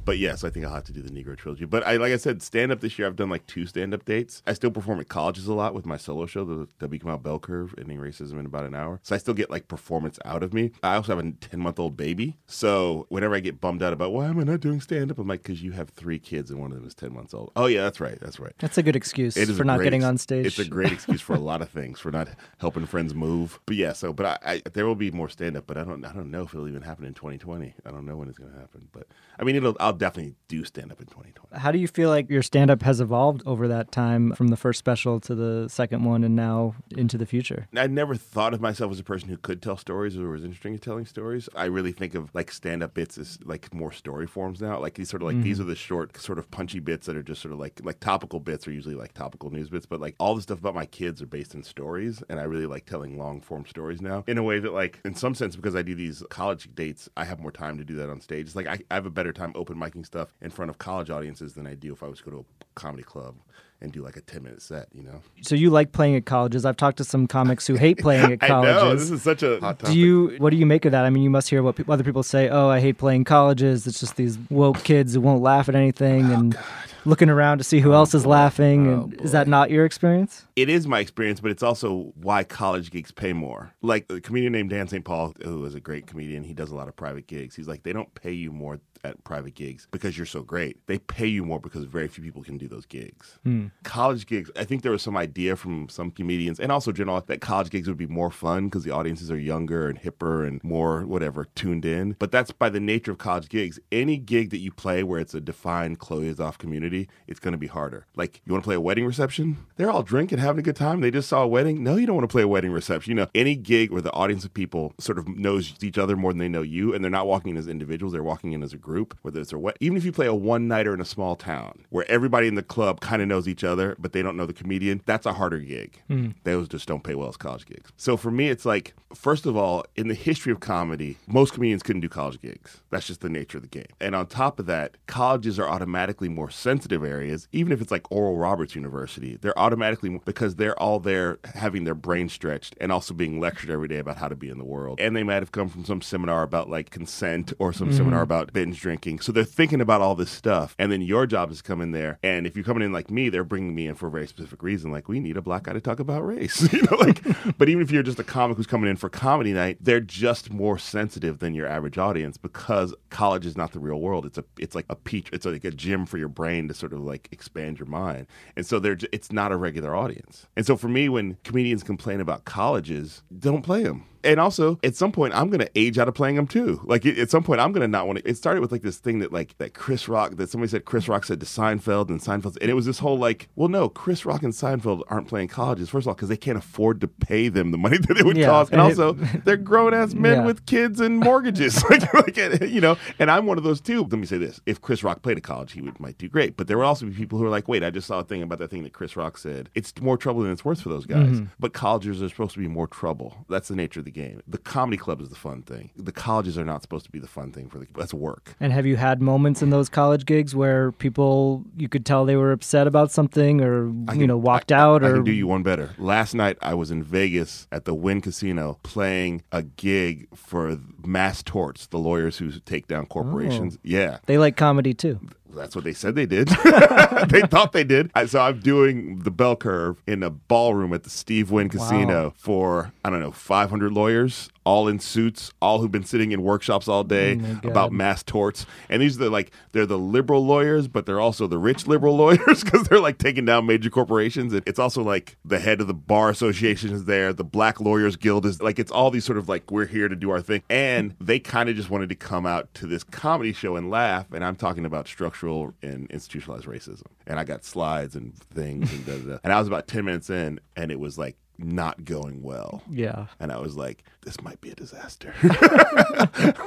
Speaker 3: But yes, I think I'll have to do the Negro trilogy. But I, like I said, stand up this year, I've done like two stand up dates. I still perform at colleges a lot with my solo show, the W. Kamau Bell Curve, ending racism in about an hour. So I still get like performance out of me. I also have a 10 month old baby. So whenever I get bummed out about why am I not doing stand up, I'm like, because you have three kids and one of them is 10 months old. Oh, yeah, that's right. That's right.
Speaker 2: that's a good excuse
Speaker 3: It is
Speaker 2: for not getting
Speaker 3: ex-
Speaker 2: on stage.
Speaker 3: It's a great excuse for a lot of things, for not helping friends move. But yeah, so but I, I there will be more stand up, but I don't I don't know if it'll even happen in 2020. I don't know when it's going to happen, but I mean it'll I'll definitely do stand up in 2020.
Speaker 2: How do you feel like your stand up has evolved over that time from the first special to the second one and now into the future?
Speaker 3: I never thought of myself as a person who could tell stories or was interested in telling stories. I really think of like stand up bits as like more story forms now. Like these sort of like these mm-hmm. are the short, sort of punchy bits that are just sort of like like topical bits are usually like topical news bits, but like all the stuff about my kids are based in stories, and I really like telling long form stories now in a way that like in some sense because I do these college dates, I have more time to do that on stage. It's like I, I have a better time open stuff in front of college audiences than I do if I was to go to a comedy club and do like a 10 minute set, you know?
Speaker 2: So you like playing at colleges. I've talked to some comics who hate playing at colleges.
Speaker 3: I know, this is such a hot topic.
Speaker 2: do you what do you make of that? I mean, you must hear what pe- other people say. Oh, I hate playing colleges. It's just these woke kids who won't laugh at anything oh, and looking around to see who oh, else is laughing. and oh, is that not your experience?
Speaker 3: it is my experience, but it's also why college gigs pay more. Like a comedian named Dan St. Paul, who is a great comedian, he does a lot of private gigs. He's like, they don't pay you more at private gigs because you're so great. They pay you more because very few people can do those gigs.
Speaker 2: Hmm.
Speaker 3: College gigs, I think there was some idea from some comedians and also general that college gigs would be more fun because the audiences are younger and hipper and more whatever tuned in. But that's by the nature of college gigs. Any gig that you play where it's a defined closed off community, it's going to be harder. Like you want to play a wedding reception? They're all drinking, having a good time. They just saw a wedding. No, you don't want to play a wedding reception. You know, any gig where the audience of people sort of knows each other more than they know you, and they're not walking in as individuals, they're walking in as a group. Whether it's a wed- even if you play a one nighter in a small town where everybody in the club kind of knows each other, but they don't know the comedian, that's a harder gig. Hmm. Those just don't pay well as college gigs. So for me, it's like first of all, in the history of comedy, most comedians couldn't do college gigs. That's just the nature of the game. And on top of that, colleges are automatically more sensitive areas, even if it's like Oral Roberts University. They're automatically because they're all there having their brain stretched and also being lectured every day about how to be in the world. And they might have come from some seminar about like consent or some mm-hmm. seminar about binge drinking. So they're thinking about all this stuff. And then your job is to come in there. And if you're coming in like me, they're bringing me in for a very specific reason. Like, we need a black guy to talk about race. you know, like, but even if you're just a comic who's coming in for comedy night, they're just more sensitive than your average audience because college is not the real world. It's a, it's like a peach, it's like a gym for your brain to sort of like expand your mind. And so they're, it's not a regular audience. And so for me, when comedians complain about colleges, don't play them. And also, at some point, I'm going to age out of playing them too. Like, it- at some point, I'm going to not want to. It started with like this thing that, like, that Chris Rock, that somebody said Chris Rock said to Seinfeld, and Seinfeld, and it was this whole, like, well, no, Chris Rock and Seinfeld aren't playing colleges, first of all, because they can't afford to pay them the money that it would
Speaker 2: Yeah,
Speaker 3: cost. And
Speaker 2: and it-
Speaker 3: also, they're grown ass men
Speaker 2: Yeah.
Speaker 3: with kids and mortgages. like, like, you know, and I'm one of those too. Let me say this if Chris Rock played at college, he would might do great. But there would also be people who are like, wait, I just saw a thing about that thing that Chris Rock said. It's more trouble than it's worth for those guys. Mm-hmm. But colleges are supposed to be more trouble. That's the nature of the game. The comedy club is the fun thing. The colleges are not supposed to be the fun thing for the that's work.
Speaker 2: And have you had moments in those college gigs where people you could tell they were upset about something or
Speaker 3: I
Speaker 2: you know walked
Speaker 3: I-
Speaker 2: out
Speaker 3: I
Speaker 2: or
Speaker 3: can do you one better. Last night I was in Vegas at the Wynn Casino playing a gig for Mass Torts, the lawyers who take down corporations.
Speaker 2: Oh.
Speaker 3: Yeah.
Speaker 2: they like comedy too.
Speaker 3: That's what they said they did. they thought they did. So I'm doing the bell curve in a ballroom at the Steve Wynn Casino for, I don't know, 500 lawyers, all in suits, all who've been sitting in workshops all day
Speaker 2: Oh
Speaker 3: about mass torts. And these are the, like, they're the liberal lawyers, but they're also the rich liberal lawyers because they're like taking down major corporations. And it's also like the head of the bar association is there. The Black Lawyers Guild is like, it's all these sort of like, we're here to do our thing. And they kind of just wanted to come out to this comedy show and laugh. And I'm talking about structural and institutionalized racism. And I got slides and things. And, da, da, da. and I was about 10 minutes in, and it was like, not going well.
Speaker 2: Yeah.
Speaker 3: And I was like, this might be a disaster.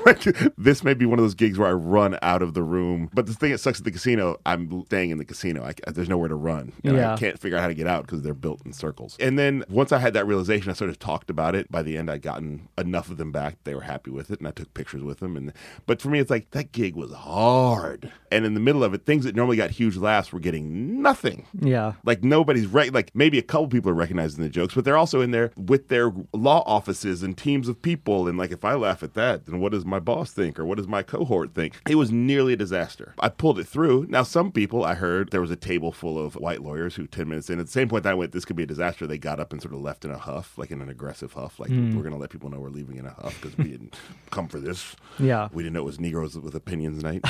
Speaker 3: like, this may be one of those gigs where I run out of the room. But the thing that sucks at the casino, I'm staying in the casino. I, there's nowhere to run. And
Speaker 2: Yeah.
Speaker 3: I can't figure out how to get out because they're built in circles. And then once I had that realization, I sort of talked about it. By the end, I'd gotten enough of them back. They were happy with it. And I took pictures with them. And But for me, it's like that gig was hard. And in the middle of it, things that normally got huge laughs were getting nothing.
Speaker 2: Yeah.
Speaker 3: Like nobody's right. Like maybe a couple people are recognizing the jokes, but they're also in there with their law offices and teams of people. And like, if I laugh at that, then what does my boss think, or what does my cohort think? It was nearly a disaster. I pulled it through. Now, some people I heard there was a table full of white lawyers who ten minutes in, at the same point that I went, this could be a disaster. They got up and sort of left in a huff, like in an aggressive huff, like hmm. we're going to let people know we're leaving in a huff because we didn't come for this.
Speaker 2: Yeah.
Speaker 3: we didn't know it was Negroes with Opinions night.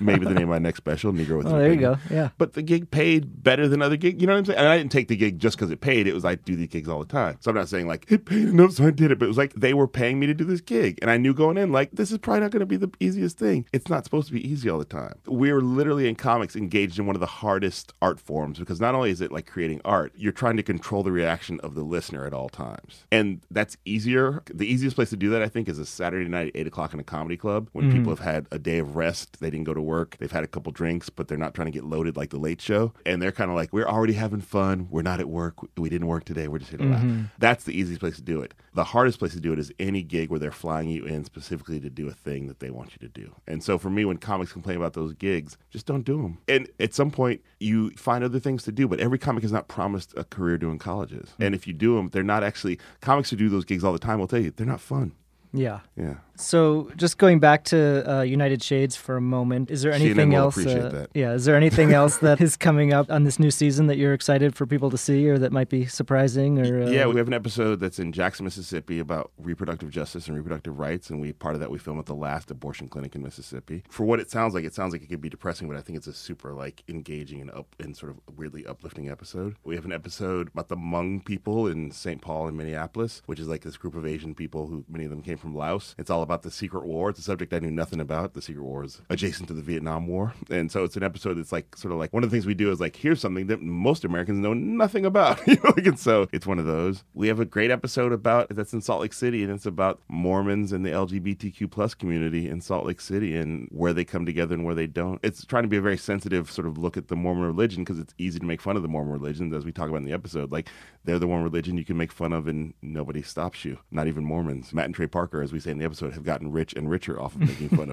Speaker 3: maybe the name of my next special, Negro with
Speaker 2: Oh, there you go. Yeah.
Speaker 3: But the gig paid better than other gigs. You know what I'm saying? And I didn't take the gig just because it paid. It was I do these gigs all the time. So I'm not saying like it paid enough, so I did it. But it was like they were paying me to do this gig, and I knew going in like this is probably not going to be the easiest thing. It's not supposed to be easy all the time. We're literally in comics engaged in one of the hardest art forms because not only is it like creating art, you're trying to control the reaction of the listener at all times, and that's easier. The easiest place to do that, I think, is a Saturday night at eight o'clock in a comedy club when mm-hmm. people have had a day of rest. They didn't go to work. They've had a couple drinks, but they're not trying to get loaded like the late show. And they're kind of like, we're already having fun. We're not at work. We didn't work today. We're just here to laugh. Mm-hmm. That's the easiest place to do it. The hardest place to do it is any gig where they're flying you in specifically to do a thing that they want you to do. And so for me, when comics complain about those gigs, just don't do them. And at some point, you find other things to do. But every comic is not promised a career doing colleges. And if you do them, they're not actually comics who do those gigs all the time will tell you they're not fun.
Speaker 2: Yeah.
Speaker 3: Yeah.
Speaker 2: So, just going back to uh, United Shades for a moment, is there anything
Speaker 3: will
Speaker 2: else?
Speaker 3: appreciate
Speaker 2: uh,
Speaker 3: that.
Speaker 2: Yeah, is there anything else that is coming up on this new season that you're excited for people to see, or that might be surprising? Or uh,
Speaker 3: Yeah, we have an episode that's in Jackson, Mississippi about reproductive justice and reproductive rights, and we part of that we film at the last abortion clinic in Mississippi. For what it sounds like, it sounds like it could be depressing, but I think it's a super like engaging and up and sort of weirdly uplifting episode. We have an episode about the Hmong people in St. Paul and Minneapolis, which is like this group of Asian people who many of them came from Laos. It's all about the secret war. It's a subject I knew nothing about. The secret war is adjacent to the Vietnam War, and so it's an episode that's like sort of like one of the things we do is like here's something that most Americans know nothing about. and so it's one of those. We have a great episode about that's in Salt Lake City, and it's about Mormons and the LGBTQ plus community in Salt Lake City and where they come together and where they don't. It's trying to be a very sensitive sort of look at the Mormon religion because it's easy to make fun of the Mormon religion, as we talk about in the episode. Like they're the one religion you can make fun of and nobody stops you, not even Mormons. Matt and Trey Parker, as we say in the episode, have gotten rich and richer off of making fun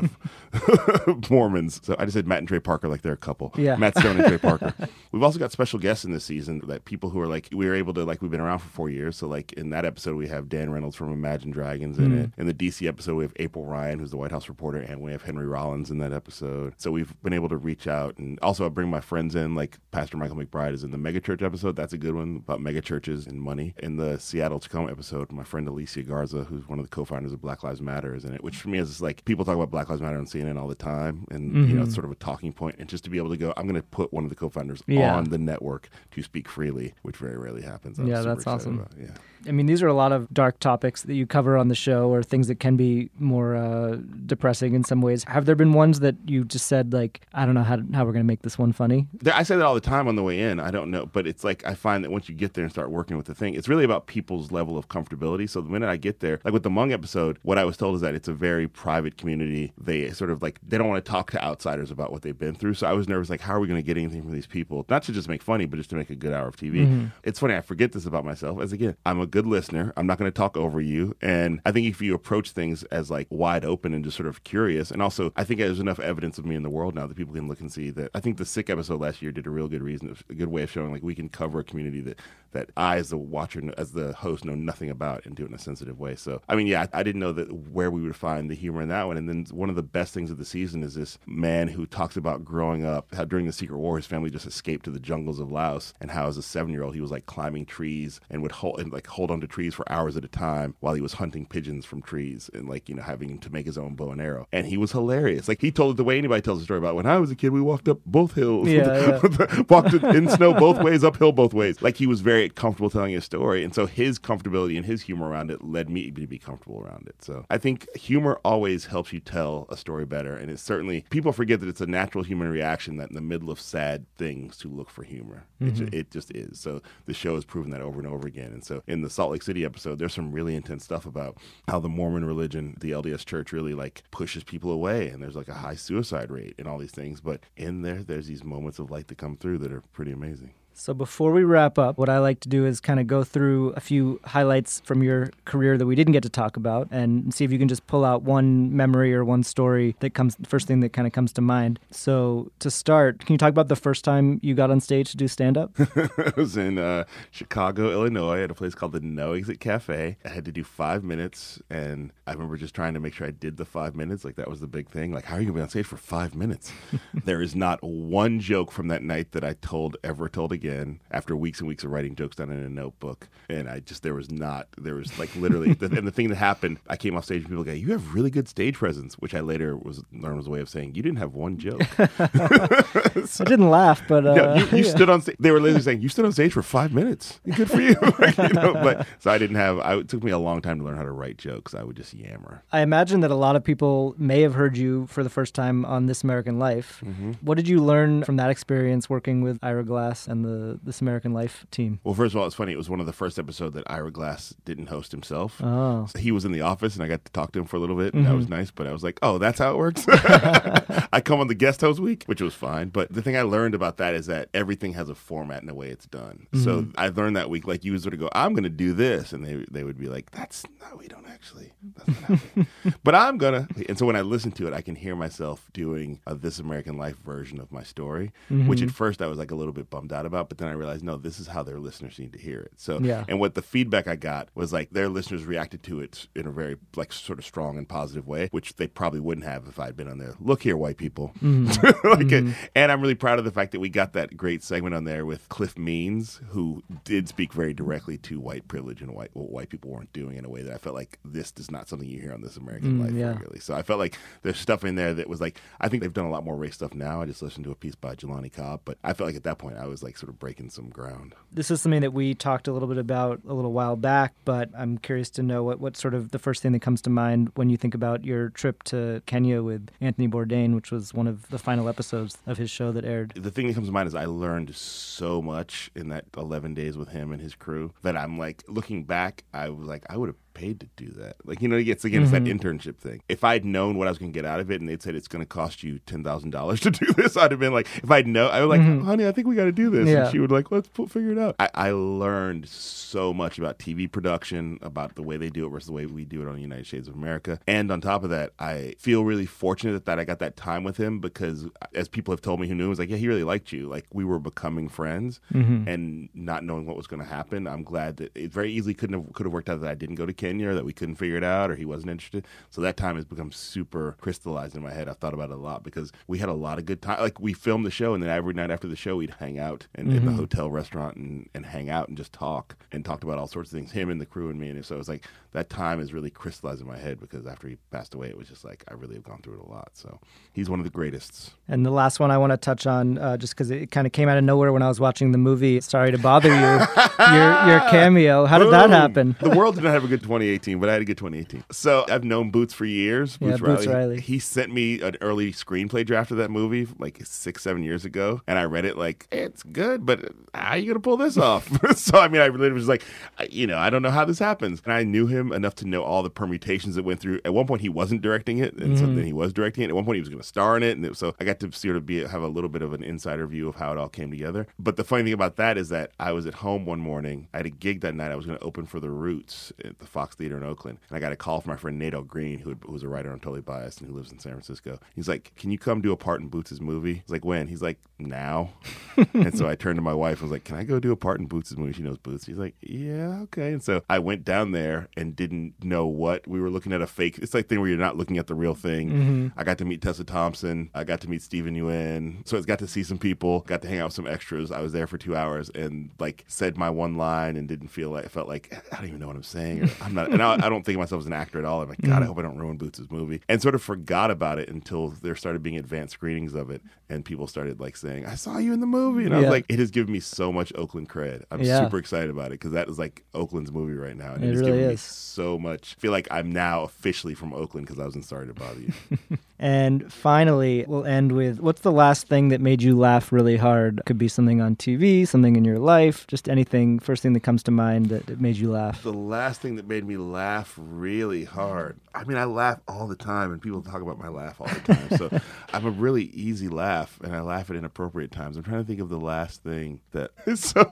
Speaker 3: of Mormons. So I just said Matt and Trey Parker like they're a couple.
Speaker 2: Yeah.
Speaker 3: Matt Stone and Trey Parker. We've also got special guests in this season that people who are like we were able to like we've been around for four years. So like in that episode we have Dan Reynolds from Imagine Dragons in hmm. it. In the DC episode we have April Ryan who's the White House reporter, and we have Henry Rollins in that episode. So we've been able to reach out and also I bring my friends in like Pastor Michael McBride is in the megachurch episode. That's a good one about megachurches and money. In the Seattle Tacoma episode, my friend Alicia Garza, who's one of the co-founders of Black Lives Matter, in it. Which for me is like people talk about Black Lives Matter on CNN all the time, and you know it's sort of a talking point. And just to be able to go, I'm going to put one of the co-founders
Speaker 2: Yeah.
Speaker 3: on the network to speak freely, which very rarely happens. I was
Speaker 2: Yeah, that's awesome.
Speaker 3: about. Yeah.
Speaker 2: I mean, these are a lot of dark topics that you cover on the show, or things that can be more uh, depressing in some ways. Have there been ones that you just said like, I don't know how how we're going to make this one funny?
Speaker 3: There- I say that all the time on the way in. I don't know, but it's like I find that once you get there and start working with the thing, it's really about people's level of comfortability. So the minute I get there, like with the Hmong episode, what I was told is that it's a very private community. They sort of like they don't want to talk to outsiders about what they've been through. So I was nervous, like how are we going to get anything from these people? Not to just make funny, but just to make a good hour of TV. Mm-hmm. It's funny. I forget this about myself. As again, I'm a good listener. I'm not going to talk over you, and I think if you approach things as like wide open and just sort of curious, and also I think there's enough evidence of me in the world now that people can look and see that. I think the Sikh episode last year did a real good reason, a good way of showing like we can cover a community that that I as the watcher, as the host, know nothing about and do it in a sensitive way. So I mean, yeah, I, I didn't know that where we would find the humor in that one. And then one of the best things of the season is this man who talks about growing up, how during the Secret War his family just escaped to the jungles of Laos, and how as a seven year old he was like climbing trees and would hold and like hold onto trees for hours at a time while he was hunting pigeons from trees and like you know having to make his own bow and arrow. And he was hilarious. Like he told it the way anybody tells a story about when I was a kid we walked up both hills,
Speaker 2: Yeah,
Speaker 3: walked in snow both ways, uphill both ways. Like he was very comfortable telling his story, and so his comfortability and his humor around it led me to be comfortable around it. So I think humor always helps you tell a story better, and it's certainly people forget that it's a natural human reaction that in the middle of sad things to look for humor. It, ju- mm-hmm. it just is. So the show has proven that over and over again. And so in the Salt Lake City episode, there's some really intense stuff about how the Mormon religion, the LDS Church, really like pushes people away, and there's like a high suicide rate and all these things. But in there, there's these moments of light that come through that are pretty amazing.
Speaker 2: So before we wrap up, what I like to do is kind of go through a few highlights from your career that we didn't get to talk about and see if you can just pull out one memory or one story that comes first thing that kind of comes to mind. So to start, can you talk about the first time you got on stage to do stand up?
Speaker 3: I was in uh, Chicago, Illinois, at a place called the No Exit Cafe. I had to do five minutes, and I remember just trying to make sure I did the five minutes. Like that was the big thing. Like, how are you gonna be on stage for five minutes? there is not one joke from that night that I told ever told again. After weeks and weeks of writing jokes down in a notebook, and I just there was not there was like literally, the, and the thing that happened, I came off stage and people go, "You have really good stage presence," which I later was learned was a way of saying you didn't have one joke.
Speaker 2: I didn't laugh, but uh,
Speaker 3: No, you, you
Speaker 2: yeah.
Speaker 3: stood on stage. They were literally saying you stood on stage for five minutes. Good for you. you know, but so I didn't have. I, it took me a long time to learn how to write jokes. I would just yammer.
Speaker 2: I imagine that a lot of people may have heard you for the first time on This American Life.
Speaker 3: Mm-hmm.
Speaker 2: What did you learn from that experience working with Ira Glass and the This American Life team?
Speaker 3: Well, first of all, it's funny. It was one of the first episodes that Ira Glass didn't host himself.
Speaker 2: Oh.
Speaker 3: So he was in the office, and I got to talk to him for a little bit, and that was mm-hmm. nice. But I was like, "Oh, that's how it works." I come on the guest host week, which was fine. But the thing I learned about that is that everything has a format and a way it's done. So mm-hmm. I learned that week, like you sort of go, "I'm going to do this," and they they would be like, "That's no, we don't actually." That's not but I'm gonna. And so when I listen to it, I can hear myself doing a This American Life version of my story, which at mm-hmm. first I was like a little bit bummed out about. Out, but then I realized no, this is how their listeners need to hear it. So
Speaker 2: Yeah.
Speaker 3: and what the feedback I got was like their listeners reacted to it in a very like sort of strong and positive way, which they probably wouldn't have if I'd been on there. Look here, white people. Mm-hmm. like it- and I'm really proud of the fact that we got that great segment on there with Cliff Means, who did speak very directly to white privilege and white what white people weren't doing in a way that I felt like this is not something you hear on This American mm, Life
Speaker 2: yeah.
Speaker 3: regularly. So I felt like there's stuff in there that was like I think they've done a lot more race stuff now. I just listened to a piece by Jelani Cobb, but I felt like at that point I was like sort of breaking some ground.
Speaker 2: This is something that we talked a little bit about a little while back, but I'm curious to know what, what sort of the first thing that comes to mind when you think about your trip to Kenya with Anthony Bourdain, which was one of the final episodes of his show that aired.
Speaker 3: the thing that comes to mind is I learned so much in that 11 days with him and his crew that I'm like, looking back, I was like, I would have paid to do that. Like, you know, it's again, it's that mm-hmm. internship thing. If I'd known what I was going to get out of it and they'd said it's going to cost you $10,000 to do this, I'd have been like, if I'd know, I was like, mm-hmm. honey, I think we got to do this.
Speaker 2: Yeah.
Speaker 3: And she would like, let's pu- figure it out. I, I learned so much about TV production, about the way they do it versus the way we do it on United Shades of America. And on top of that, I feel really fortunate that I got that time with him because uh, as people have told me who knew, it was like, yeah, he really liked you. Like we were becoming friends mm-hmm. and not knowing what was going to happen. I'm glad that it very easily couldn't have, could have worked out that I didn't go to Kenya or that we couldn't figure it out or he wasn't interested. So that time has become super crystallized in my head. I've thought about it a lot because we had a lot of good time. Like we filmed the show and then every night after the show, we'd hang out in, in the hotel restaurant and, and hang out and just talk and talked about all sorts of things, him and the crew and me. And so it was like that time is really crystallized in my head because after he passed away, it was just like I really have gone through it a lot. So he's one of the greatest.
Speaker 2: And the last one I want to touch on, uh, just because it kind of came out of nowhere when I was watching the movie. Sorry to bother you. your your cameo. How did that happen?
Speaker 3: The world did not have a good 2018, but I had a good 2018. So I've known Boots for years.
Speaker 2: Yeah, Boots Riley.
Speaker 3: He sent me an early screenplay draft of that movie like six, seven years ago, and I read it like it's good, but how are you gonna pull this off? so I mean, I literally was like, I- you know, I don't know how this happens. And I knew him enough to know all the permutations that went through. At one point, he wasn't directing it, and so mm-hmm. then he was directing it. At one point, he was going to star in it, and it, so I got to sort of be have a little bit of an insider view of how it all came together. But the funny thing about that is that I was at home one morning. I had a gig that night. I was going to open for the Roots at the Fox Theater in Oakland, and I got a call from my friend Nato Green, who, who was a writer on Totally Biased and who lives in San Francisco. He's like, "Can you come do a part in Boots' movie?" I was like, "When?" He's like, "Now." and so I turned to my wife and was like, "Can I go do a part in Boots' movie?" She knows Boots. He's like, "Yeah, okay." And so I went down there and didn't know what we were looking at a fake. It's like thing where you're not looking at the real thing. Mm-hmm. I got to meet Tessa Thompson. I got to meet Steven Yeun. So I got to see some people. Got to hang out with some extras. I was there for two hours and like said my one line and didn't feel like I felt like I don't even know what I'm saying. Or I'm not. And I, I don't think of myself as an actor at all. I'm like, God, I hope I don't ruin Boots' movie. And sort of forgot about it until there started being advanced screenings of it, and people started like saying, "I saw you in the movie," and I was like, it has given me so much Oakland cred. I'm
Speaker 2: Yeah.
Speaker 3: super excited about it because that is like Oakland's movie right now. And
Speaker 2: It
Speaker 3: has
Speaker 2: really
Speaker 3: given me
Speaker 2: is.
Speaker 3: so much. I feel like I'm now officially from Oakland because I wasn't sorry to bother you.
Speaker 2: And finally, we'll end with what's the last thing that made you laugh really hard? Could be something on TV, something in your life, just anything. First thing that comes to mind that, that made you laugh.
Speaker 3: the last thing that made me laugh really hard. I mean, I laugh all the time, and people talk about my laugh all the time. So I'm a really easy laugh, and I laugh at inappropriate times. I'm trying to think of the last thing that. So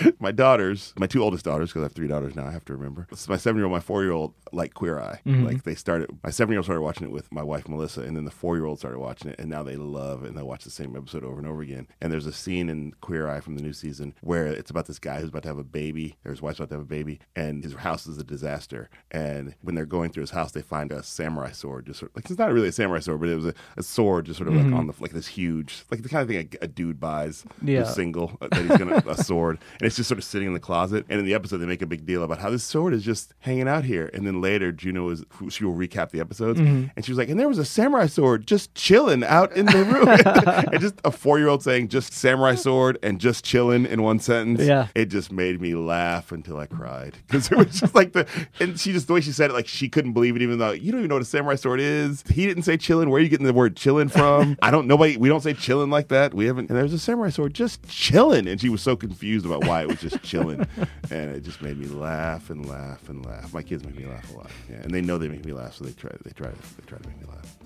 Speaker 3: my daughters, my two oldest daughters, because I have three daughters now, I have to remember. It's my seven year old, my four year old, like Queer Eye. Like they started, my seven year old started watching it with my wife Melissa, and then the four year old started watching it, and now they love it, and they watch the same episode over and over again. And there's a scene in Queer Eye from the new season where it's about this guy who's about to have a baby, or his wife's about to have a baby, and his house is a disaster. And when they're going through his house, they find a samurai sword, just sort of, like it's not really a samurai sword, but it was a, a sword, just sort of like on the like this huge, like the kind of thing a, a dude buys,
Speaker 2: Yeah.
Speaker 3: single, uh, that he's gonna a sword, and it's just sort of sitting in the closet. And in the episode, they make a big deal about how this sword is just hanging out here. And then later, Juno is she will recap the episodes,
Speaker 2: Mm-hmm.
Speaker 3: and she was like, "And there was a samurai sword just chilling out in the room." and just a four year old saying just samurai sword and just chilling in one sentence.
Speaker 2: Yeah.
Speaker 3: it just made me laugh until I cried because it was just like the and she just the way she said it, like she couldn't believe it, even though you don't even know what a samurai sword is. He didn't say chilling. Where are you getting the word chilling from? I don't. Nobody. We don't say chilling like that. We haven't. And there's a samurai sword just chilling, and she was so confused about why it was just chilling, and it just made me laugh and laugh and laugh. My kids make me laugh a lot, yeah, and they know they make me laugh, so they try. They try. They try to make me laugh.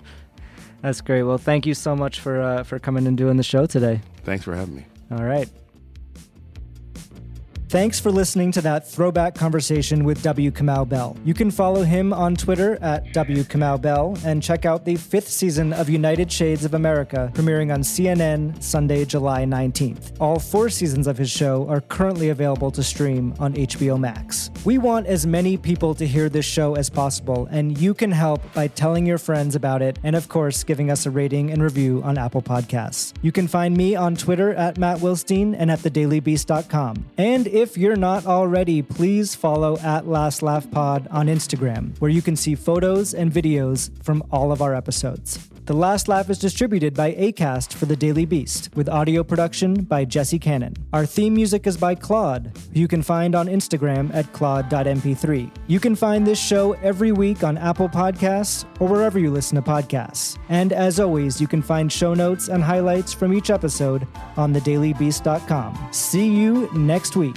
Speaker 2: That's great. Well, thank you so much for uh, for coming and doing the show today.
Speaker 3: Thanks for having me.
Speaker 2: All right. Thanks for listening to that throwback conversation with W. Kamau Bell. You can follow him on Twitter at W. Kamau Bell and check out the fifth season of United Shades of America, premiering on CNN Sunday, July 19th. All four seasons of his show are currently available to stream on HBO Max. We want as many people to hear this show as possible, and you can help by telling your friends about it and, of course, giving us a rating and review on Apple Podcasts. You can find me on Twitter at Matt Wilstein and at thedailybeast.com. And if you're not already, please follow at Last Laugh Pod on Instagram, where you can see photos and videos from all of our episodes. The Last Laugh is distributed by ACAST for The Daily Beast, with audio production by Jesse Cannon. Our theme music is by Claude, who you can find on Instagram at claude.mp3. You can find this show every week on Apple Podcasts or wherever you listen to podcasts. And as always, you can find show notes and highlights from each episode on thedailybeast.com. See you next week.